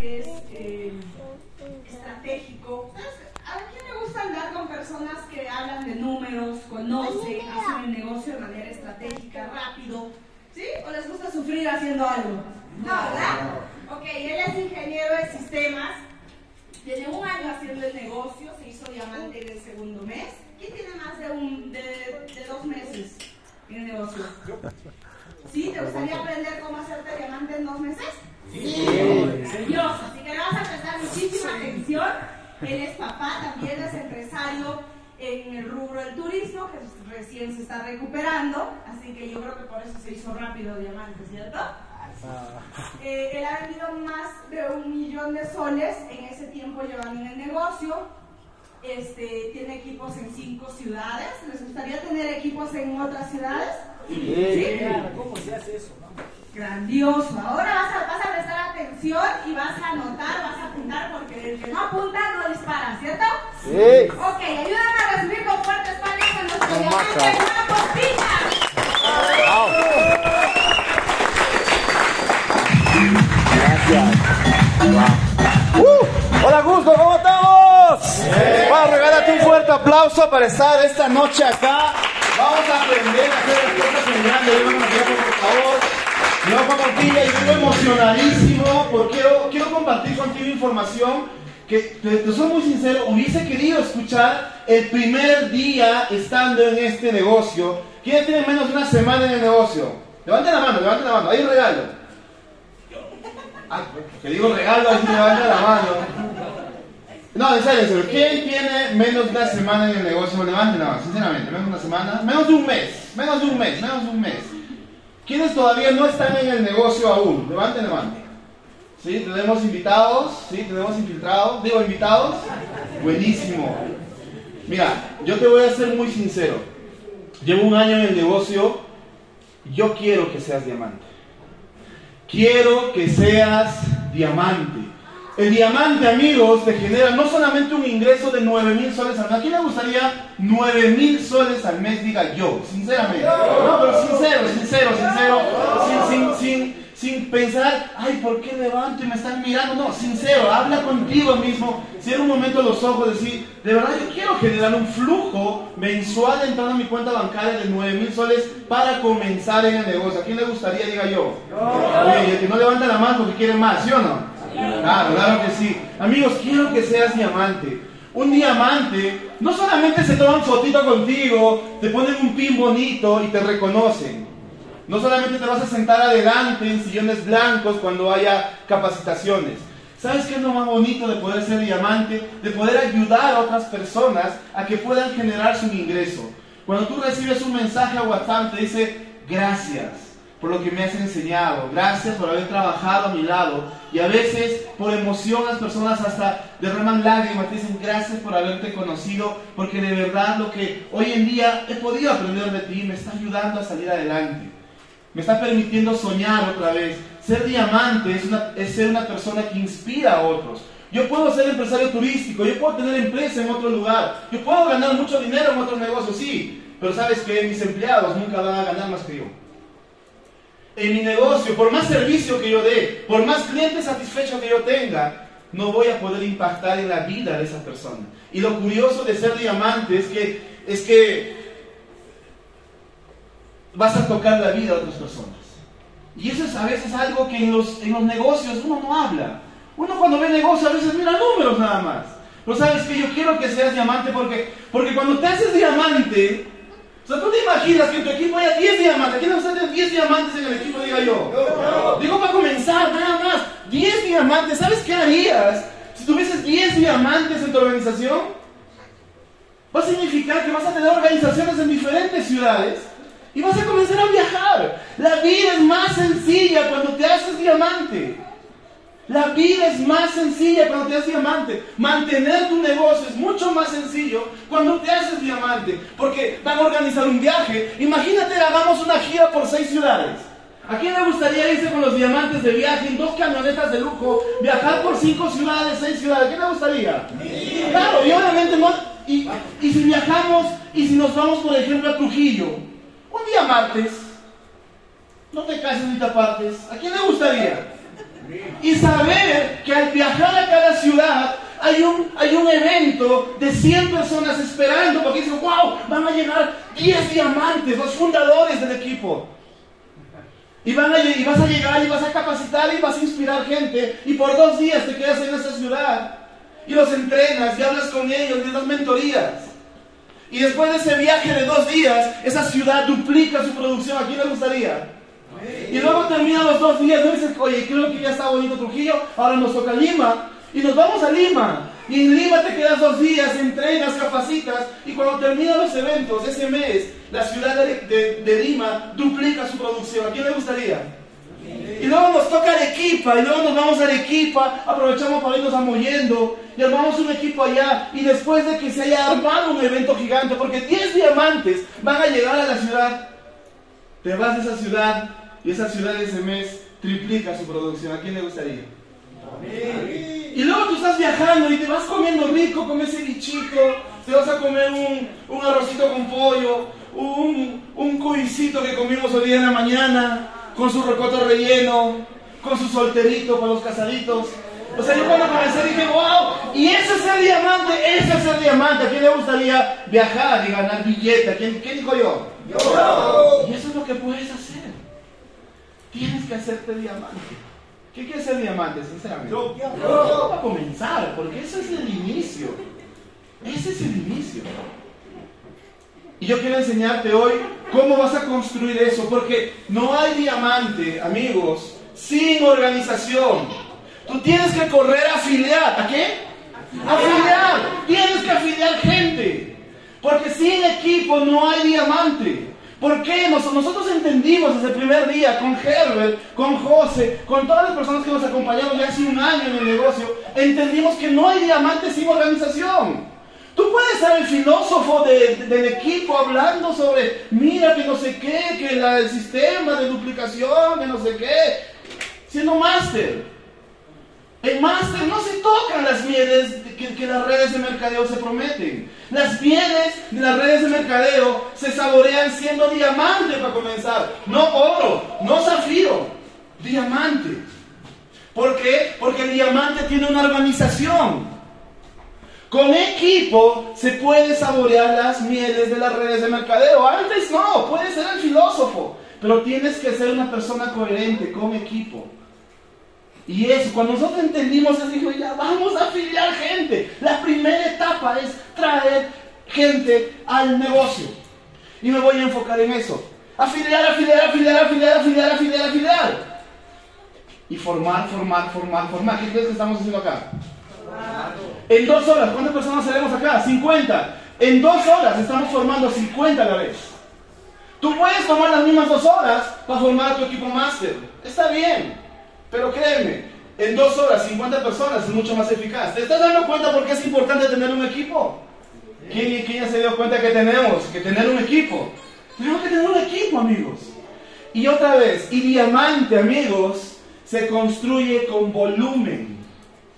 que es eh, estratégico. ¿A quién le gusta andar con personas que hablan de números, conocen, hacen el negocio de manera estratégica, rápido? ¿Sí? ¿O les gusta sufrir haciendo algo? No, ¿verdad? Ok, él es ingeniero de sistemas. Tiene un año haciendo el negocio, se hizo diamante en el segundo mes. ¿Quién tiene más de, un, de, de dos meses en el negocio? ¿Sí? ¿Te gustaría aprender cómo hacerte diamante en dos meses? Sí. Dios, así que le vas a prestar muchísima atención. Él es papá, también es empresario en el rubro del turismo, que recién se está recuperando, así que yo creo que por eso se hizo rápido diamante, ¿cierto? Eh, él ha vendido más de un millón de soles en ese tiempo llevando en el negocio. Este, tiene equipos en cinco ciudades. ¿Les gustaría tener equipos en otras ciudades? Sí. ¿Cómo se hace eso? Grandioso. Ahora vas a, vas a prestar atención y vas a anotar, vas a apuntar, porque el que no apunta no dispara, ¿cierto? Sí. Ok, ayúdame a recibir con fuertes palmas a nuestro diamante una cortina. Uh, hola Gusto, ¿cómo estamos? Vamos a regalarte un fuerte aplauso para estar esta noche acá. Vamos a aprender a hacer las cosas en grande. Me por favor. Yo Juan Montilla y estoy emocionadísimo porque quiero, compartir contigo información que, te, soy muy sincero, hubiese querido escuchar el primer día estando en este negocio. ¿Quién tiene menos de una semana en el negocio? Levanten la mano, levanten la mano. Hay un regalo. Ah, que digo regalo, así levanta la mano. No, en serio, en. ¿Quién tiene menos de una semana en el negocio? Levanten la mano, sinceramente. Menos de una semana. Menos de un mes. Menos de un mes. Menos de un mes. ¿Quiénes todavía no están en el negocio aún? Levanten la. ¿Sí? Tenemos invitados. ¿Sí? Tenemos infiltrados. Digo, invitados. Buenísimo. Mira, yo te voy a ser muy sincero. Llevo un año en el negocio. Yo quiero que seas diamante. Quiero que seas diamante. El diamante, amigos, te genera no solamente un ingreso de 9 mil soles al mes. ¿A quién le gustaría 9 mil soles al mes? Diga yo, sinceramente. No, pero sincero, sincero, sincero. Sin, sin, sin, sin pensar, ay, ¿por qué levanto y me están mirando? No, sincero, habla contigo mismo. Cierra un momento los ojos, decir, de verdad yo quiero generar un flujo mensual entrando a mi cuenta bancaria de 9 mil soles para comenzar en el negocio. ¿A quién le gustaría? Diga yo. Oye, el que no levanta la mano porque quiere más, ¿sí o no? Claro, claro que sí. Amigos, quiero que seas diamante. Un diamante no solamente se toman fotito contigo, te ponen un pin bonito y te reconocen. No solamente te vas a sentar adelante en sillones blancos cuando haya capacitaciones. ¿Sabes qué es lo más bonito de poder ser diamante? De poder ayudar a otras personas a que puedan generar su ingreso. Cuando tú recibes un mensaje a WhatsApp, te dice gracias por lo que me has enseñado, gracias por haber trabajado a mi lado. Y a veces por emoción las personas hasta derraman lágrimas, te dicen gracias por haberte conocido, porque de verdad lo que hoy en día he podido aprender de ti me está ayudando a salir adelante. Me está permitiendo soñar otra vez. Ser diamante es, ser una persona que inspira a otros. Yo puedo ser empresario turístico, yo puedo tener empresa en otro lugar, yo puedo ganar mucho dinero en otro negocio, sí, pero sabes que mis empleados nunca van a ganar más que yo en mi negocio, por más servicio que yo dé, por más clientes satisfechos que yo tenga, no voy a poder impactar en la vida de esa persona. Y lo curioso de ser diamante es que, es que vas a tocar la vida de otras personas. Y eso es a veces algo que en los, en los negocios uno no habla. Uno cuando ve negocios a veces mira números nada más. Pero sabes que yo quiero que seas diamante porque, porque cuando te haces diamante, o sea, tú te imaginas que en tu equipo haya 10 diamantes. ¿Quién ustedes 10 diamantes en el equipo? Diga yo. Digo para comenzar, nada más. 10 diamantes. ¿Sabes qué harías si tuvieses 10 diamantes en tu organización? Va a significar que vas a tener organizaciones en diferentes ciudades y vas a comenzar a viajar. La vida es más sencilla cuando te haces diamante. La vida es más sencilla cuando te haces diamante. Mantener tu negocio es mucho más sencillo cuando te haces diamante. Porque van a organizar un viaje. Imagínate, hagamos una gira por seis ciudades. ¿A quién le gustaría irse con los diamantes de viaje en dos camionetas de lujo, viajar por cinco ciudades, seis ciudades? ¿A quién le gustaría? Claro, y obviamente no. Y, y si viajamos y si nos vamos, por ejemplo, a Trujillo, un día martes, no te cases ni te apartes, ¿a quién le gustaría? Y saber que al hay un, hay un evento de 100 personas esperando porque dicen, wow, van a llegar 10 diamantes, los fundadores del equipo. Y, van a, y vas a llegar y vas a capacitar y vas a inspirar gente y por dos días te quedas en esa ciudad y los entrenas y hablas con ellos, les das mentorías. Y después de ese viaje de dos días, esa ciudad duplica su producción. ¿A quién le gustaría? Y luego termina los dos días, no dices, oye, creo que ya está bonito Trujillo, ahora nos toca Lima. Y nos vamos a Lima. Y en Lima te quedas dos días, entrenas, capacitas. Y cuando terminan los eventos, ese mes, la ciudad de, de Lima duplica su producción. ¿A quién le gustaría? Y luego nos toca Arequipa, y luego nos vamos a Arequipa, aprovechamos para irnos a y armamos un equipo allá, y después de que se haya armado un evento gigante, porque 10 diamantes van a llegar a la ciudad, te vas a esa ciudad, y esa ciudad ese mes triplica su producción. ¿A quién le gustaría? Y luego tú estás viajando y te vas comiendo rico, comes cevichito, te vas a comer un, un arrocito con pollo, un, un cuisito que comimos hoy día en la mañana, con su rocoto relleno, con su solterito para los casaditos. O sea, yo cuando comencé dije, wow, y ese es el diamante, ese es el diamante. ¿A quién le gustaría viajar y ganar billete? ¿Quién, quién dijo yo? Yo. Y eso es lo que puedes hacer. Tienes que hacerte diamante. ¿Qué quiere ser diamante, sinceramente? Yo. yo. Va a comenzar, porque ese es el inicio. Ese es el inicio. Y yo quiero enseñarte hoy cómo vas a construir eso, porque no hay diamante, amigos, sin organización. Tú tienes que correr a afiliar. ¿A qué? Afiliar. Tienes que afiliar gente. Porque sin equipo no hay diamante. ¿Por qué? nosotros entendimos desde el primer día con Herbert, con José, con todas las personas que nos acompañaron ya hace un año en el negocio, entendimos que no hay diamante sin organización. Tú puedes ser el filósofo del equipo hablando sobre, mira que no sé qué, que el sistema de duplicación, que no sé qué, siendo máster. En máster no se tocan las mieles que, las redes de mercadeo se prometen. Las mieles de las redes de mercadeo se saborean siendo diamante para comenzar. No oro, no zafiro, diamante. ¿Por qué? Porque el diamante tiene una organización. Con equipo se puede saborear las mieles de las redes de mercadeo. Antes no, puedes ser el filósofo, pero tienes que ser una persona coherente con equipo. Y eso, cuando nosotros entendimos eso, dijo, ya vamos a afiliar gente. La primera etapa es traer gente al negocio. Y me voy a enfocar en eso. Afiliar, afiliar, afiliar, afiliar, afiliar, afiliar, afiliar. Y formar, formar, formar, formar. ¿Qué crees que estamos haciendo acá? En dos horas, ¿cuántas personas seremos acá? 50. En dos horas estamos formando 50 a la vez. Tú puedes tomar las mismas dos horas para formar a tu equipo máster. Está bien. Pero créeme, en dos horas, 50 personas es mucho más eficaz. ¿Te estás dando cuenta por qué es importante tener un equipo? ¿Quién, ¿Quién, ya se dio cuenta que tenemos que tener un equipo? Tenemos que tener un equipo, amigos. Y otra vez, y diamante, amigos, se construye con volumen.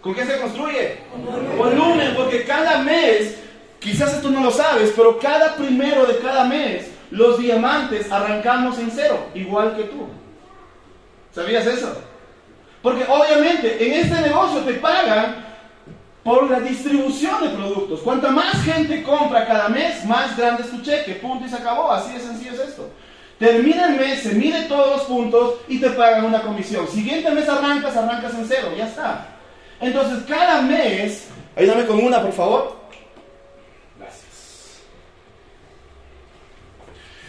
¿Con qué se construye? Con volumen. porque cada mes, quizás tú no lo sabes, pero cada primero de cada mes, los diamantes arrancamos en cero, igual que tú. ¿Sabías eso? Porque obviamente en este negocio te pagan por la distribución de productos. Cuanta más gente compra cada mes, más grande es tu cheque. Punto y se acabó. Así de sencillo es esto. Termina el mes, se mide todos los puntos y te pagan una comisión. Siguiente mes arrancas, arrancas en cero. Ya está. Entonces, cada mes, ayúdame con una, por favor. Gracias.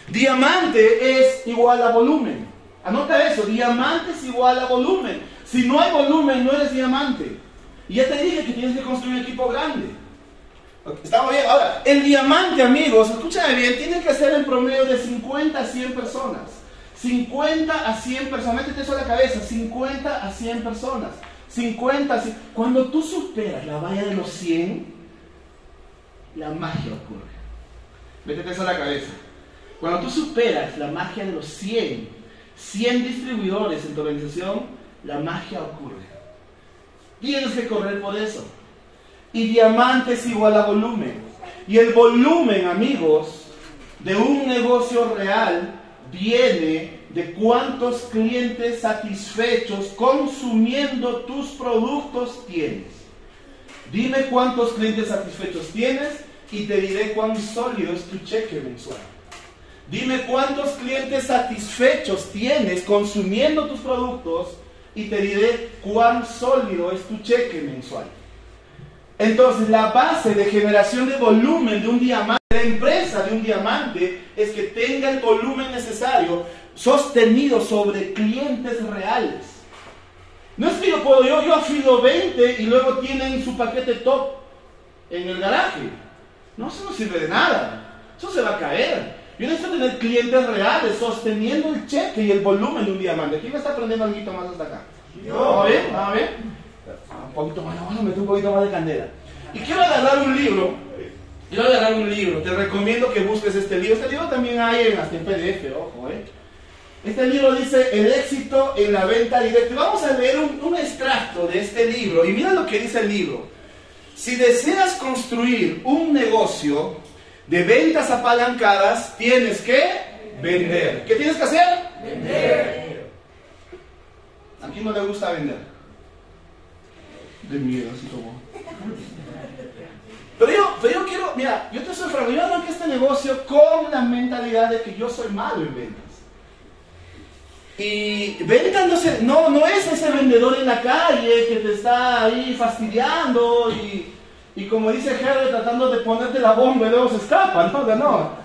Diamante es igual a volumen. Anota eso, diamante es igual a volumen. Si no hay volumen, no eres diamante. Y ya te dije que tienes que construir un equipo grande. Estamos bien. Ahora, el diamante, amigos, escúchame bien, tiene que ser en promedio de 50 a 100 personas. 50 a 100 personas, métete eso a la cabeza, 50 a 100 personas. 50, cuando tú superas la valla de los 100, la magia ocurre. Métete eso a la cabeza. Cuando tú superas la magia de los 100, 100 distribuidores en tu organización, la magia ocurre. Tienes que correr por eso. Y diamante es igual a volumen. Y el volumen, amigos, de un negocio real viene de cuántos clientes satisfechos consumiendo tus productos tienes. Dime cuántos clientes satisfechos tienes y te diré cuán sólido es tu cheque mensual. Dime cuántos clientes satisfechos tienes consumiendo tus productos y te diré cuán sólido es tu cheque mensual. Entonces, la base de generación de volumen de un diamante, de la empresa de un diamante, es que tenga el volumen necesario sostenido sobre clientes reales. No es que yo puedo, yo, yo afido 20 y luego tienen su paquete top en el garaje. No, eso no sirve de nada. Eso se va a caer. Yo necesito tener clientes reales sosteniendo el cheque y el volumen de un diamante. ¿Quién me está aprendiendo algo más hasta acá? ¿Vamos bien? ¿Vamos bien? Un poquito más, vamos a meter un poquito más de candela. Y quiero agarrar un libro. Quiero agarrar un libro. Te recomiendo que busques este libro. Este libro también hay en, hasta en PDF, ojo, ¿eh? Este libro dice El éxito en la venta directa. Vamos a leer un, un extracto de este libro. Y mira lo que dice el libro. Si deseas construir un negocio de ventas apalancadas, tienes que vender. ¿Qué tienes que hacer? Vender. ¿A quién no le gusta vender? De miedo, así como. Pero yo, pero yo quiero, mira, yo te soy franco, yo arranqué este negocio con la mentalidad de que yo soy malo en ventas. Y ventas no, se, no, no es ese vendedor en la calle que te está ahí fastidiando y, y como dice Herbert, tratando de ponerte la bomba y luego se escapa, ¿no? De no.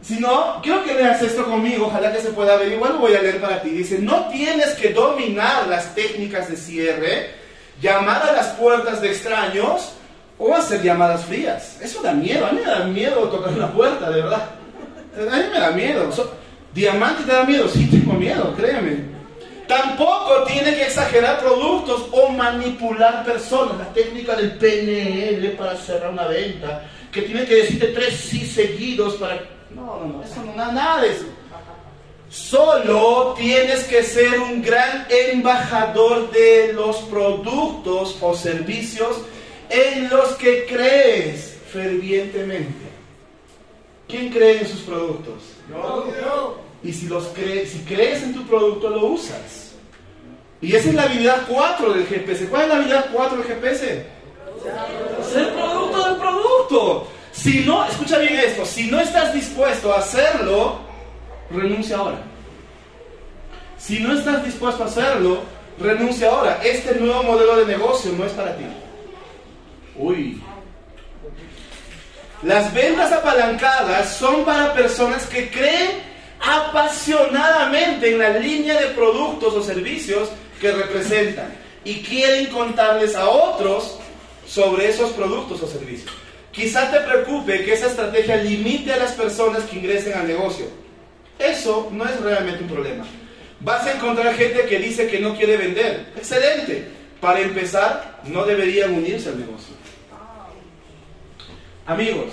Si no, quiero que leas esto conmigo, ojalá que se pueda ver. Igual lo voy a leer para ti. Dice, no tienes que dominar las técnicas de cierre, llamar a las puertas de extraños o hacer llamadas frías. Eso da miedo. A mí me da miedo tocar una puerta, de verdad. A mí me da miedo. Diamante te da miedo. Sí, tengo miedo, créeme. Tampoco tiene que exagerar productos o manipular personas. La técnica del PNL para cerrar una venta, que tiene que decirte tres sí seguidos para... No, no, no, eso no, nada, nada de eso. Solo tienes que ser un gran embajador de los productos o servicios en los que crees fervientemente. ¿Quién cree en sus productos? Yo. Y si, los crees, si crees en tu producto, lo usas. Y esa es la habilidad 4 del GPS. ¿Cuál es la habilidad 4 del GPS? Ser producto del producto. Si no, escucha bien esto, si no estás dispuesto a hacerlo, renuncia ahora. Si no estás dispuesto a hacerlo, renuncia ahora. Este nuevo modelo de negocio no es para ti. Uy. Las ventas apalancadas son para personas que creen apasionadamente en la línea de productos o servicios que representan y quieren contarles a otros sobre esos productos o servicios. Quizá te preocupe que esa estrategia limite a las personas que ingresen al negocio. Eso no es realmente un problema. Vas a encontrar gente que dice que no quiere vender. Excelente. Para empezar, no deberían unirse al negocio. Amigos,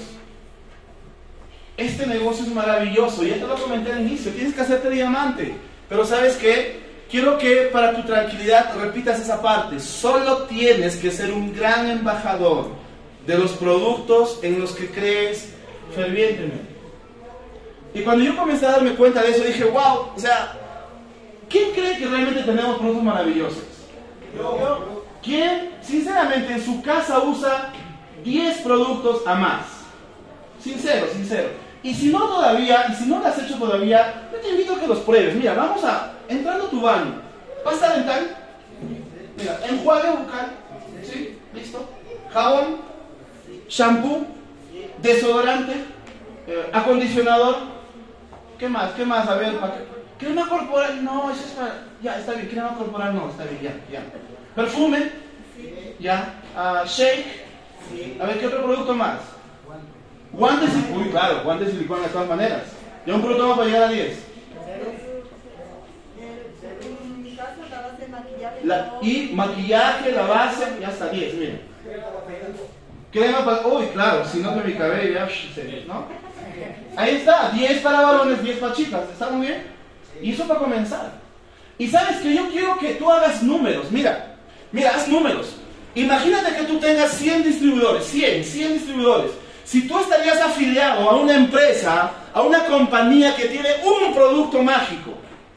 este negocio es maravilloso. Ya te lo comenté al inicio. Tienes que hacerte diamante. Pero ¿sabes qué? Quiero que para tu tranquilidad repitas esa parte. Solo tienes que ser un gran embajador de los productos en los que crees fervientemente. Y cuando yo comencé a darme cuenta de eso, dije, wow, o sea, ¿quién cree que realmente tenemos productos maravillosos? ¿Quién, sinceramente, en su casa usa 10 productos a más? Sincero, sincero. Y si no todavía, y si no lo has hecho todavía, yo te invito a que los pruebes. Mira, vamos a, entrando a tu baño, pasta dental, mira, enjuague bucal, ¿sí? ¿Listo? Jabón, shampoo, desodorante, eh, acondicionador, ¿qué más? ¿Qué más? A ver, ¿para qué? crema corporal, no, eso es para, ya, está bien, crema corporal no, está bien, ya, ya. Perfume, ya, ah, shake, a ver, ¿qué otro producto más? Guantes y... Uy, claro, guantes y silicona de todas maneras. Ya un más para llegar a 10. En mi casa la base de maquillaje. La- y maquillaje, la base, ya está 10, mira. Crema para... Uy, claro, si no que mi cabello ya... se- ¿no? Ahí está, 10 para varones, 10 para chicas. ¿Está muy bien? Y eso para comenzar. Y sabes que yo quiero que tú hagas números. Mira, mira, haz números. Imagínate que tú tengas 100 distribuidores, 100, 100 distribuidores. Si tú estarías afiliado a una empresa, a una compañía que tiene un producto mágico,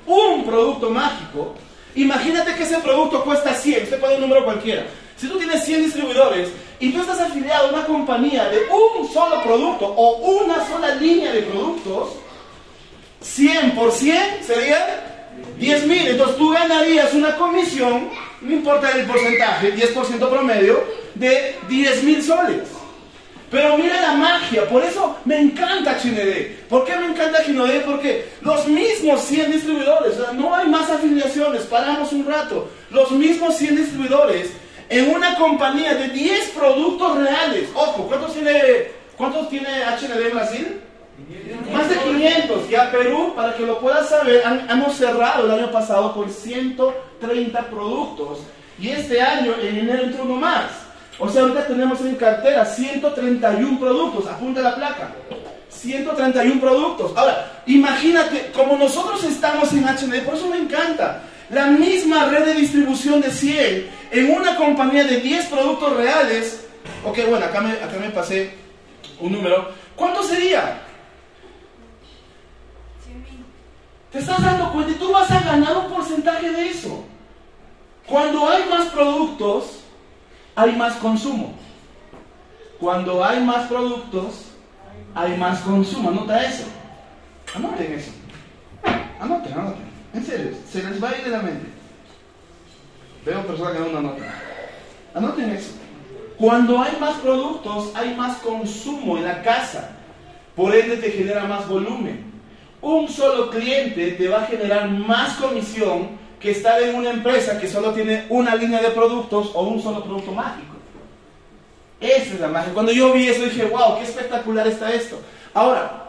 un producto mágico, imagínate que ese producto cuesta 100, usted pone un número cualquiera. Si tú tienes 100 distribuidores y tú estás afiliado a una compañía de un solo producto o una sola línea de productos, 100 por 100 sería 10 mil. Entonces tú ganarías una comisión, no importa el porcentaje, 10% promedio, de 10 mil soles. Pero mira la magia, por eso me encanta HND. ¿Por qué me encanta HND? Porque los mismos 100 distribuidores, o sea, no hay más afiliaciones, paramos un rato, los mismos 100 distribuidores en una compañía de 10 productos reales. Ojo, ¿cuántos tiene, cuántos tiene HND Brasil? Más de 500. Y a Perú, para que lo puedas saber, hemos cerrado el año pasado con 130 productos. Y este año, en enero, entró uno más. O sea, ahorita tenemos en cartera 131 productos. Apunta la placa. 131 productos. Ahora, imagínate, como nosotros estamos en HND, por eso me encanta. La misma red de distribución de 100 en una compañía de 10 productos reales. Ok, bueno, acá me, acá me pasé un número. ¿Cuánto sería? ¿Te estás dando cuenta? Y tú vas a ganar un porcentaje de eso. Cuando hay más productos, hay más consumo. Cuando hay más productos, hay más consumo. Anota eso. Anoten eso. Anoten, anoten. En serio, se les va a ir de la mente. Veo personas que no anotan. Anoten eso. Cuando hay más productos, hay más consumo en la casa. Por ende te genera más volumen un solo cliente te va a generar más comisión que estar en una empresa que solo tiene una línea de productos o un solo producto mágico. Esa es la magia. Cuando yo vi eso dije, wow, qué espectacular está esto. Ahora,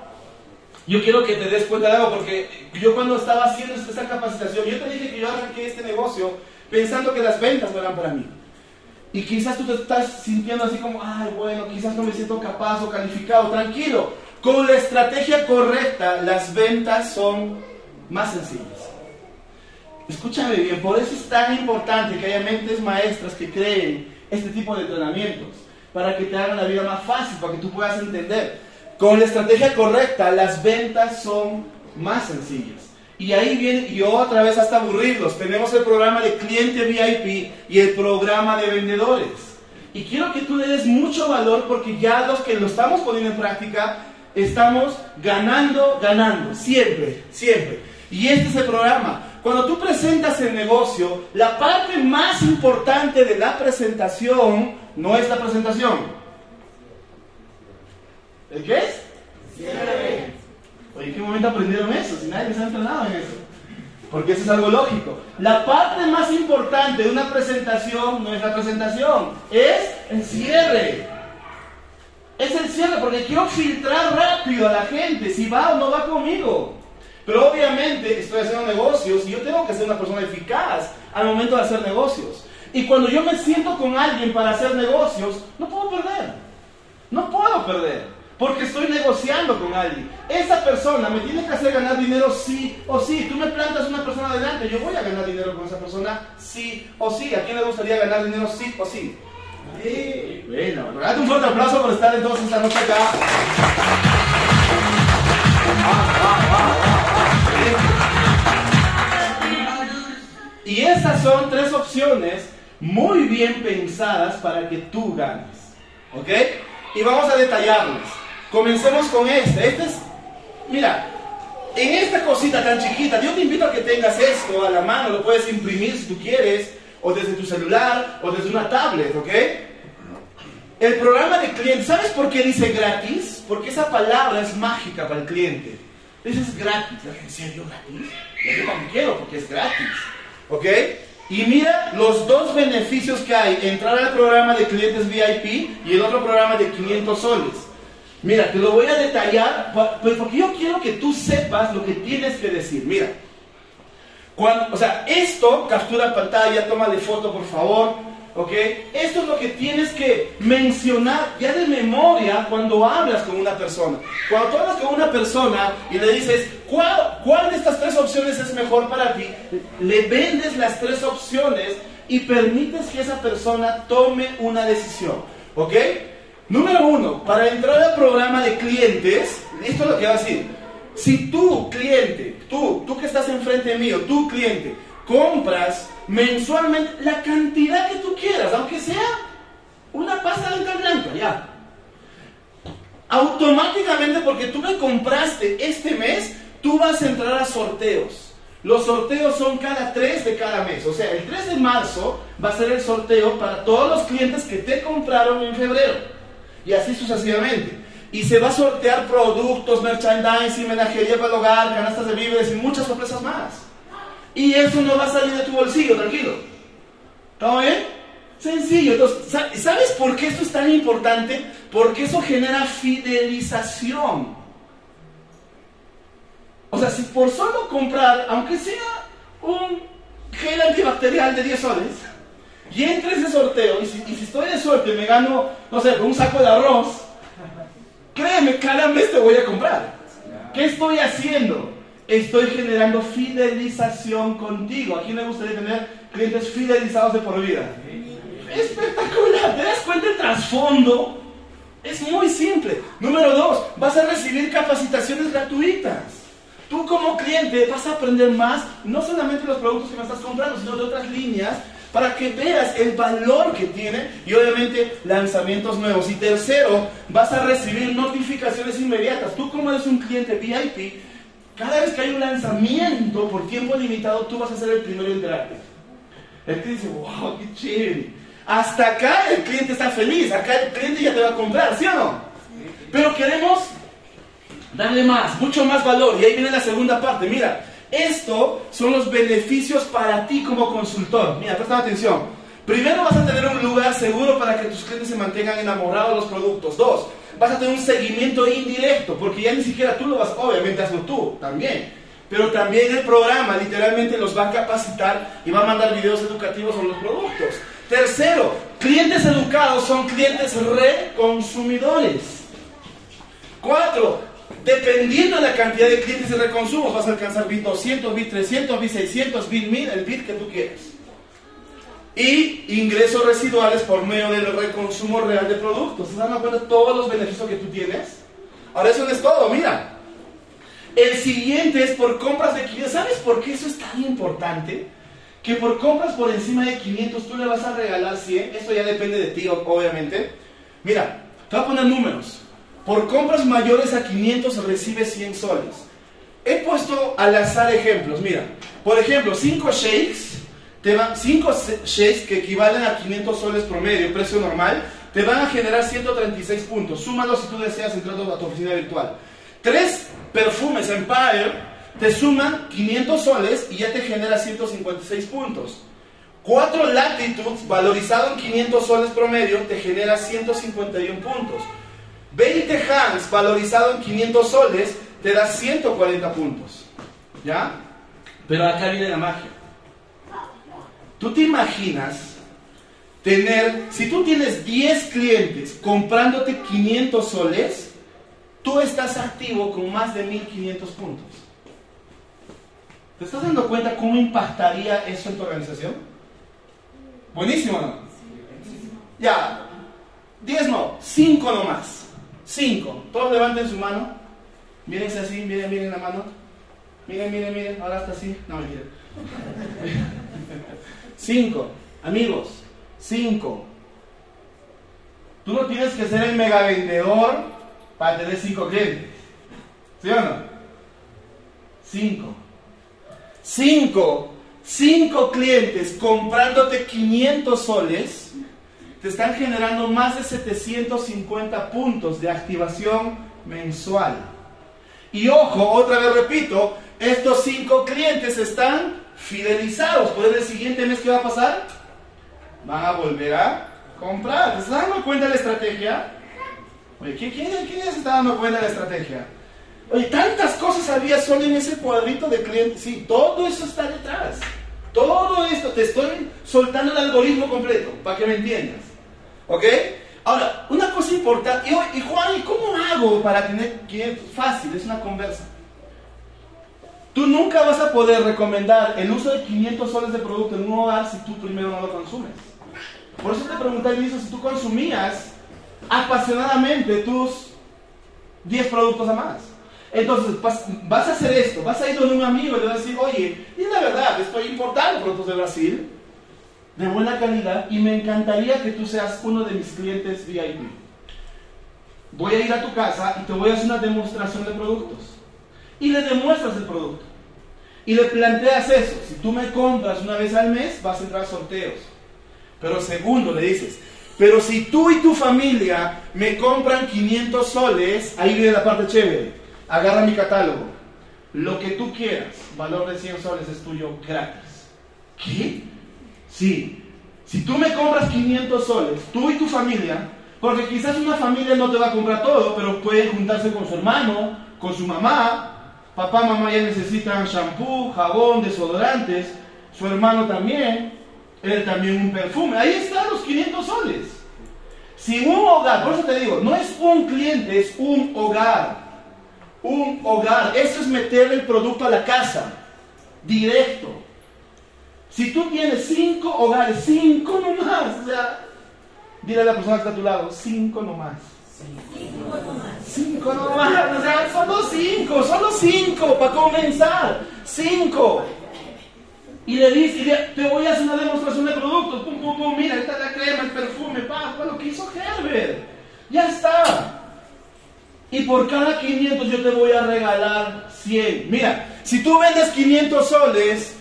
yo quiero que te des cuenta de algo, porque yo cuando estaba haciendo esta capacitación, yo te dije que yo arranqué este negocio pensando que las ventas no eran para mí. Y quizás tú te estás sintiendo así como, ay, bueno, quizás no me siento capaz o calificado. Tranquilo, con la estrategia correcta, las ventas son más sencillas. Escúchame bien, por eso es tan importante que haya mentes maestras que creen este tipo de entrenamientos, para que te hagan la vida más fácil, para que tú puedas entender. Con la estrategia correcta, las ventas son más sencillas. Y ahí viene, y otra vez hasta aburrirlos, tenemos el programa de cliente VIP y el programa de vendedores. Y quiero que tú le des mucho valor porque ya los que lo estamos poniendo en práctica, estamos ganando, ganando, siempre, siempre. Y este es el programa. Cuando tú presentas el negocio, la parte más importante de la presentación no es la presentación. ¿El qué es? Cierre. Oye, ¿en qué momento aprendieron eso? Si nadie les ha entrenado en eso. Porque eso es algo lógico. La parte más importante de una presentación no es la presentación, es el cierre es el cierre, porque quiero filtrar rápido a la gente si va o no va conmigo. Pero obviamente estoy haciendo negocios y yo tengo que ser una persona eficaz al momento de hacer negocios. Y cuando yo me siento con alguien para hacer negocios, no puedo perder. No puedo perder. Porque estoy negociando con alguien. Esa persona me tiene que hacer ganar dinero sí o sí. Tú me plantas una persona adelante, yo voy a ganar dinero con esa persona sí o sí. ¿A quién le gustaría ganar dinero sí o sí? Bueno, regálate un fuerte aplauso por estar entonces esta noche acá. Y estas son tres opciones muy bien pensadas para que tú ganes. ¿Ok? Y vamos a detallarlas. Comencemos con esta. Este es, mira, en esta cosita tan chiquita, yo te invito a que tengas esto a la mano, lo puedes imprimir si tú quieres, o desde tu celular, o desde una tablet, ¿ok? El programa de cliente, ¿sabes por qué dice gratis? Porque esa palabra es mágica para el cliente. Dices gratis. ¿En serio gratis? Yo también quiero porque es gratis. ¿Ok? Y mira los dos beneficios que hay. Entrar al programa de clientes VIP y el otro programa de 500 soles. Mira, te lo voy a detallar pues, porque yo quiero que tú sepas lo que tienes que decir. Mira, cuando, o sea, esto, captura pantalla, toma de foto por favor. ¿Ok? Esto es lo que tienes que mencionar ya de memoria cuando hablas con una persona. Cuando tú hablas con una persona y le dices, ¿cuál, de estas tres opciones es mejor para ti? Le vendes las tres opciones y permites que esa persona tome una decisión. ¿Ok? Número uno, para entrar al programa de clientes, esto es lo que va a decir. Si tú, cliente, tú, tú que estás enfrente mío, tú, cliente, compras mensualmente la cantidad que tú quieras, aunque sea una pasta de blanca, ya. Automáticamente, porque tú me compraste este mes, tú vas a entrar a sorteos. Los sorteos son cada 3 de cada mes. O sea, el 3 de marzo va a ser el sorteo para todos los clientes que te compraron en febrero. Y así sucesivamente. Y se va a sortear productos, merchandising, menajería para el hogar, canastas de víveres y muchas sorpresas más. Y eso no va a salir de tu bolsillo, tranquilo. ¿Está bien? Sencillo. Entonces, ¿sabes por qué esto es tan importante? Porque eso genera fidelización. O sea, si por solo comprar, aunque sea un gel antibacterial de 10 soles, y entre ese sorteo, y si, estoy de suerte me gano, no sé, un saco de arroz, créeme, cada mes te voy a comprar. ¿Qué estoy haciendo? Estoy generando fidelización contigo. ¿A quién le gustaría tener clientes fidelizados de por vida? Espectacular. ¿Te das cuenta el trasfondo? Es muy simple. Número dos, vas a recibir capacitaciones gratuitas. Tú como cliente vas a aprender más, no solamente los productos que me estás comprando, sino de otras líneas, para que veas el valor que tiene y obviamente lanzamientos nuevos. Y tercero, vas a recibir notificaciones inmediatas. Tú como eres un cliente VIP, cada vez que hay un lanzamiento por tiempo limitado, tú vas a ser el primero en enterarte. El cliente dice, wow, qué chévere. Hasta acá el cliente está feliz, acá el cliente ya te va a comprar, ¿sí o no? Pero queremos Dale más, mucho más valor. Y ahí viene la segunda parte. Mira, esto son los beneficios para ti como consultor. Mira, presta atención. Primero vas a tener un lugar seguro para que tus clientes se mantengan enamorados de los productos. Dos, vas a tener un seguimiento indirecto, porque ya ni siquiera tú lo vas, obviamente hazlo tú también. Pero también el programa literalmente los va a capacitar y va a mandar videos educativos sobre los productos. Tercero, clientes educados son clientes reconsumidores. Cuatro, Dependiendo de la cantidad de clientes y reconsumos, vas a alcanzar bit 200, bit 300, bit 600, bit 1000, el bit que tú quieras. Y ingresos residuales por medio del reconsumo real de productos. ¿Se dan cuenta todos los beneficios que tú tienes? Ahora eso no es todo, mira. El siguiente es por compras de 500. ¿Sabes por qué eso es tan importante? Que por compras por encima de 500 tú le vas a regalar 100. Esto ya depende de ti, obviamente. Mira, te voy a poner números. Por compras mayores a 500 recibe 100 soles. He puesto al azar ejemplos. Mira, por ejemplo, 5 shakes, te 5 shakes que equivalen a 500 soles promedio, precio normal, te van a generar 136 puntos. Súmalo si tú deseas entrar a tu oficina virtual. 3 perfumes Empire te suman 500 soles y ya te genera 156 puntos. 4 Latitudes, valorizado en 500 soles promedio, te genera 151 puntos. 20 hands valorizado en 500 soles te da 140 puntos. ¿Ya? Pero acá viene la magia. ¿Tú te imaginas tener, si tú tienes 10 clientes comprándote 500 soles, tú estás activo con más de 1500 puntos? ¿Te estás dando cuenta cómo impactaría eso en tu organización? Buenísimo, ¿no? Ya, 10 no, 5 nomás. Cinco. Todos levanten su mano. Mírense así, miren, miren la mano. Miren, miren, miren. Ahora está así. No, mentira. Cinco. Amigos, cinco. Tú no tienes que ser el mega vendedor para tener cinco clientes. ¿Sí o no? Cinco. Cinco. Cinco clientes comprándote 500 soles te están generando más de 750 puntos de activación mensual. Y ojo, otra vez repito, estos cinco clientes están fidelizados. ¿Por el siguiente mes qué va a pasar? Van a volver a comprar. ¿Se están dando cuenta de la estrategia? Oye, ¿quién, quién, quién se está dando cuenta de la estrategia? Oye, tantas cosas había solo en ese cuadrito de clientes. Sí, todo eso está detrás. Todo esto, te estoy soltando el algoritmo completo, para que me entiendas. ¿Ok? Ahora, una cosa importante, y, Juan, ¿y cómo hago para tener clientes? Fácil, es una conversa. Tú nunca vas a poder recomendar el uso de 500 soles de producto en un hogar si tú primero no lo consumes. Por eso te pregunté al si tú consumías apasionadamente tus 10 productos a más. Entonces vas, vas a hacer esto, vas a ir con un amigo y le vas a decir, oye, y la verdad, estoy importando productos de Brasil, de buena calidad, y me encantaría que tú seas uno de mis clientes VIP. Voy a ir a tu casa y te voy a hacer una demostración de productos. Y le demuestras el producto. Y le planteas eso. Si tú me compras una vez al mes, vas a entrar a sorteos. Pero segundo, le dices, pero si tú y tu familia me compran 500 soles, ahí viene la parte chévere. Agarra mi catálogo. Lo que tú quieras, valor de 100 soles es tuyo gratis. ¿Qué? Sí. Si tú me compras 500 soles, tú y tu familia, porque quizás una familia no te va a comprar todo, pero puede juntarse con su hermano, con su mamá. Papá, mamá ya necesitan shampoo, jabón, desodorantes. Su hermano también. Él también un perfume. Ahí están los 500 soles. Si un hogar, por eso te digo, no es un cliente, es un hogar. Un hogar. Eso es meter el producto a la casa. Directo. Si tú tienes cinco hogares, cinco nomás, o sea, dile a la persona que está a tu lado, cinco nomás. Cinco nomás, o sea, solo cinco, solo cinco para comenzar. Cinco. Y le dice, te voy a hacer una demostración de productos. Pum, pum, pum, mira, esta es la crema, el perfume, pa, fue lo que hizo Herbert. Ya está. Y por cada 500 yo te voy a regalar 100. Mira, si tú vendes 500 soles,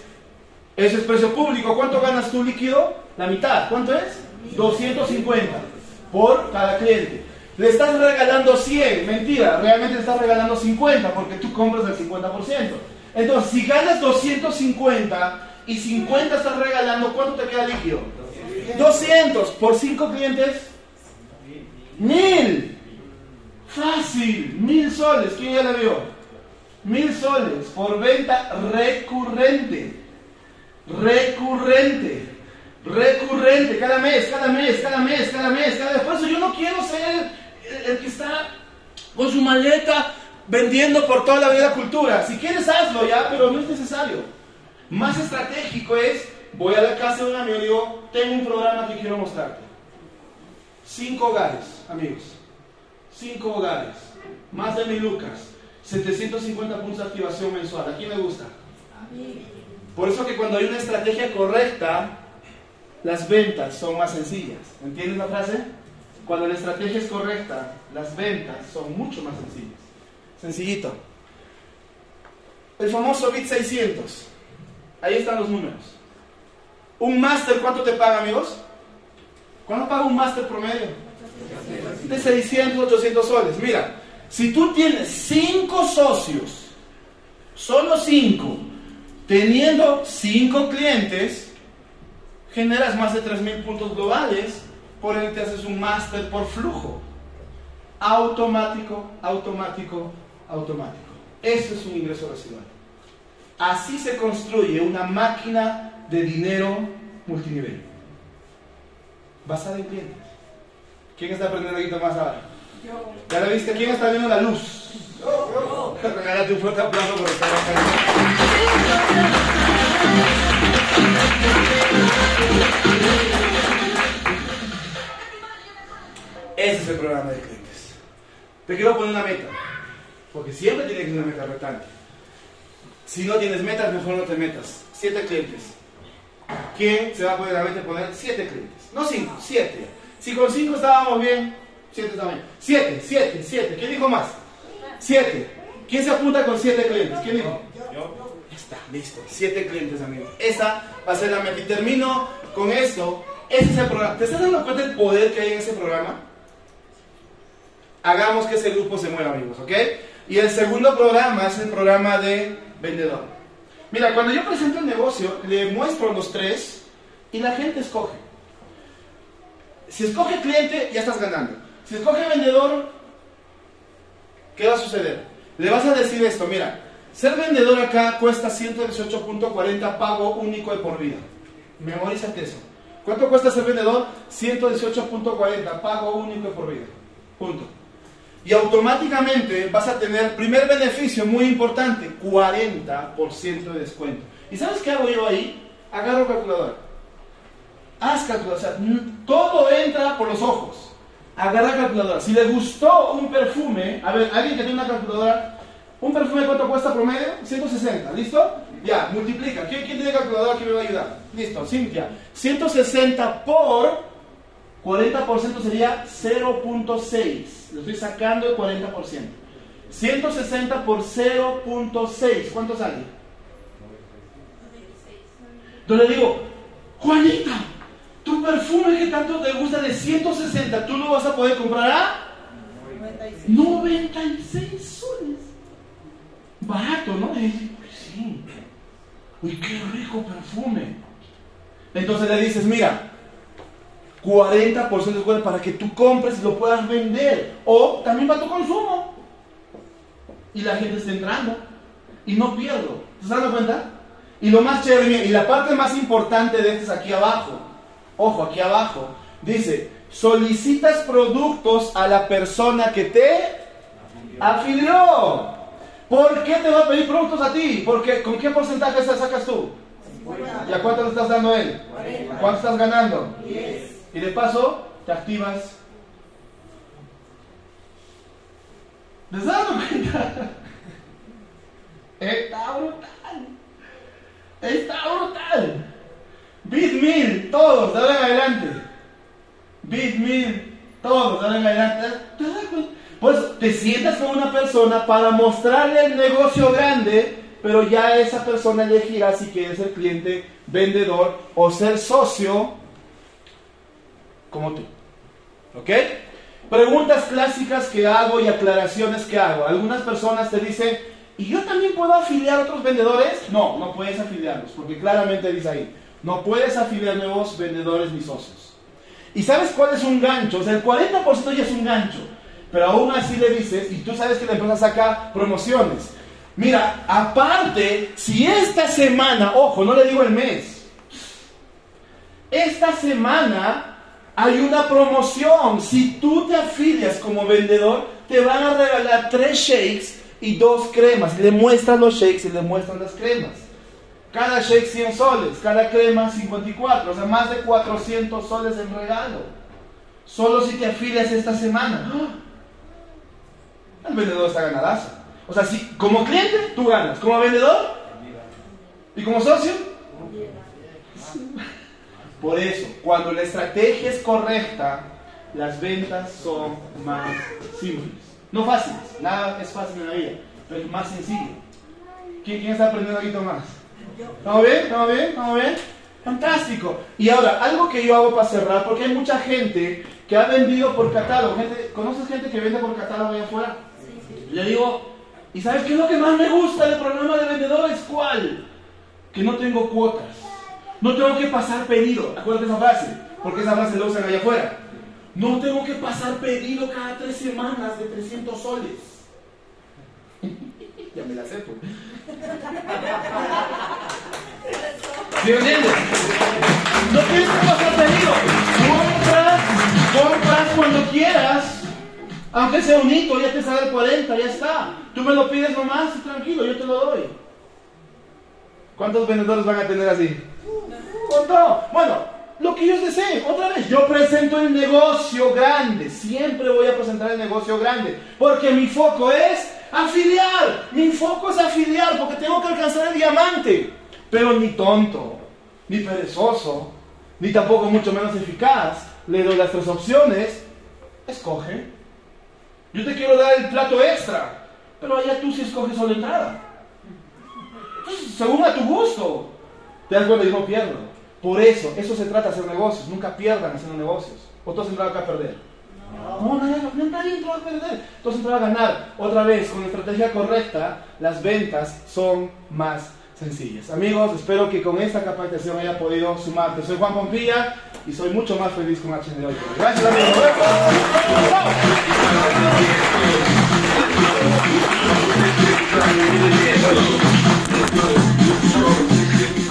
ese es precio público. ¿Cuánto ganas tú líquido? La mitad. ¿Cuánto es? 250 por cada cliente. Le estás regalando 100, mentira, realmente le estás regalando 50 porque tú compras el 50%. Entonces, si ganas 250 y 50 estás regalando, ¿cuánto te queda líquido? 200 por 5 clientes. 1000. Fácil, 1000 soles. ¿Quién ya le vio? 1000 soles por venta recurrente. Recurrente. Recurrente, cada mes, cada mes, cada mes, cada mes, cada eso yo no quiero ser el, que está con su maleta vendiendo por toda la vida cultura. Si quieres hazlo ya, pero no es necesario. Más estratégico es, voy a la casa de un amigo y digo, tengo un programa que quiero mostrarte. Cinco hogares, amigos. Cinco hogares. Más de mil lucas. 750 puntos de activación mensual. ¿A quién le gusta? Por eso que cuando hay una estrategia correcta, las ventas son más sencillas. ¿Entiendes la frase? Cuando la estrategia es correcta, las ventas son mucho más sencillas. Sencillito. El famoso BIT 600. Ahí están los números. Un máster, ¿cuánto te paga, amigos? ¿Cuánto paga un máster promedio? De 600, 800 soles. Mira, si tú tienes 5 socios, solo 5, teniendo 5 clientes, generas más de 3.000 puntos globales, por el que haces un máster por flujo. Automático, automático, automático. Eso es un ingreso residual. Así se construye una máquina de dinero multinivel. Basada en clientes. ¿Quién está aprendiendo aquí más ahora? Yo. ¿Ya la viste? ¿Quién está viendo la luz? Regálate un fuerte aplauso por estar acá. Ese es el programa de clientes. Te quiero poner una meta. Porque siempre tiene que ser una meta retante. Si no tienes metas, mejor no te metas. Siete clientes. ¿Quién se va a poner la mente poner siete clientes? No cinco, siete. Si con cinco estábamos bien, siete bien. Siete, siete, siete. ¿Quién dijo más? Siete. ¿Quién se apunta con siete clientes? ¿Quién dijo? Yo. Ya está, listo. Siete clientes, amigos. Esa va a ser la meta. Y termino con esto. Ese es el programa. ¿Te estás dando cuenta del poder que hay en ese programa? Hagamos que ese grupo se mueva, amigos, ¿ok? Y el segundo programa es el programa de vendedor. Mira, cuando yo presento el negocio, le muestro los tres y la gente escoge. Si escoge cliente, ya estás ganando. Si escoge vendedor, ¿qué va a suceder? Le vas a decir esto, mira, ser vendedor acá cuesta 118.40 pago único de por vida. Memorízate eso. ¿Cuánto cuesta ser vendedor? 118.40 pago único de por vida. Punto. Y automáticamente vas a tener, primer beneficio muy importante, 40% de descuento. ¿Y sabes qué hago yo ahí? Agarro calculadora. Haz calculadora. O sea, todo entra por los ojos. Agarra calculadora. Si le gustó un perfume, a ver, alguien que tiene una calculadora, ¿Un perfume cuánto cuesta promedio? 160, ¿listo? Ya, multiplica. ¿Quién, quién tiene calculadora que me va a ayudar? Listo, Cintia. 160 por 40% sería 0.6. Lo estoy sacando el 40%. 160 por 0.6. ¿Cuánto sale? Entonces le digo, Juanita, tu perfume que tanto te gusta de 160, tú lo vas a poder comprar a 96 soles. Barato, ¿no? sí. Uy, qué rico perfume. Entonces le dices, mira, 40% de descuento para que tú compres y lo puedas vender. O también para tu consumo. Y la gente está entrando. Y no pierdo. ¿Te estás dando cuenta? Y lo más chévere, y la parte más importante de esto es aquí abajo. Ojo, aquí abajo. Dice, solicitas productos a la persona que te afilió. ¿Por qué te va a pedir productos a ti? Porque ¿con qué porcentaje se sacas tú? ¿Y a cuánto le estás dando a él? ¿Cuánto estás ganando? Y de paso, te activas. ¿Les das cuenta? Está brutal. Está brutal. Bitmil, todos, de ahora en adelante. Todos, de ahora en adelante. Pues te sientas con una persona para mostrarle el negocio grande, pero ya esa persona elegirá si quiere ser cliente, vendedor o ser socio como tú. ¿Ok? Preguntas clásicas que hago y aclaraciones que hago. Algunas personas te dicen, ¿y yo también puedo afiliar a otros vendedores? No, no puedes afiliarlos, porque claramente dice ahí, no puedes afiliar nuevos vendedores ni socios. ¿Y sabes cuál es un gancho? O sea, el 40% ya es un gancho. Pero aún así le dices, y tú sabes que la empresa saca promociones. Mira, aparte, si esta semana, ojo, no le digo el mes, esta semana hay una promoción. Si tú te afilias como vendedor, te van a regalar tres shakes y dos cremas. Le muestran los shakes y le muestran las cremas. Cada shake 100 soles, cada crema 54, o sea, más de 400 soles en regalo. Solo si te afilias esta semana. El vendedor está ganadazo. O sea, si como cliente tú ganas, como vendedor y como socio. Por eso, cuando la estrategia es correcta, las ventas son más simples. No fáciles, nada es fácil en la vida, pero más sencillo. ¿Quién, está aprendiendo algo más? ¿Estamos bien? ¿Estamos bien? ¿Estamos bien? Fantástico. Y ahora, algo que yo hago para cerrar, porque hay mucha gente que ha vendido por catálogo. ¿Conoces gente que vende por catálogo allá afuera? Le digo, ¿y sabes qué es lo que más me gusta del programa de vendedores? ¿Cuál? Que no tengo cuotas. No tengo que pasar pedido. Acuérdate esa frase, porque esa frase la usan allá afuera. No tengo que pasar pedido cada tres semanas de 300 soles. Ya me la sé, pues. ¿Sí me entiendes? No tienes que pasar pedido. Compras, compras cuando quieras aunque sea un hito, ya te sale el 40, ya está. Tú me lo pides nomás y tranquilo, yo te lo doy. ¿Cuántos vendedores van a tener así? ¿Cuánto? Bueno, lo que ellos deseen. Otra vez, yo presento el negocio grande. Siempre voy a presentar el negocio grande. Porque mi foco es afiliar. Mi foco es afiliar porque tengo que alcanzar el diamante. Pero ni tonto, ni perezoso, ni tampoco mucho menos eficaz. Le doy las tres opciones. Escoge. Yo te quiero dar el plato extra, pero allá tú sí escoges solo entrada. Entonces, según a tu gusto, das cuenta y no pierdo. Por eso, eso se trata de hacer negocios. Nunca pierdan haciendo negocios. O todos entran acá a perder. No, nada, nadie va a perder. Entonces te a ganar. Otra vez, con la estrategia correcta, las ventas son más sencillas. Amigos, espero que con esta capacitación haya podido sumarte. Soy Juan Pompilla y soy mucho más feliz con HN hoy. Gracias, amigos.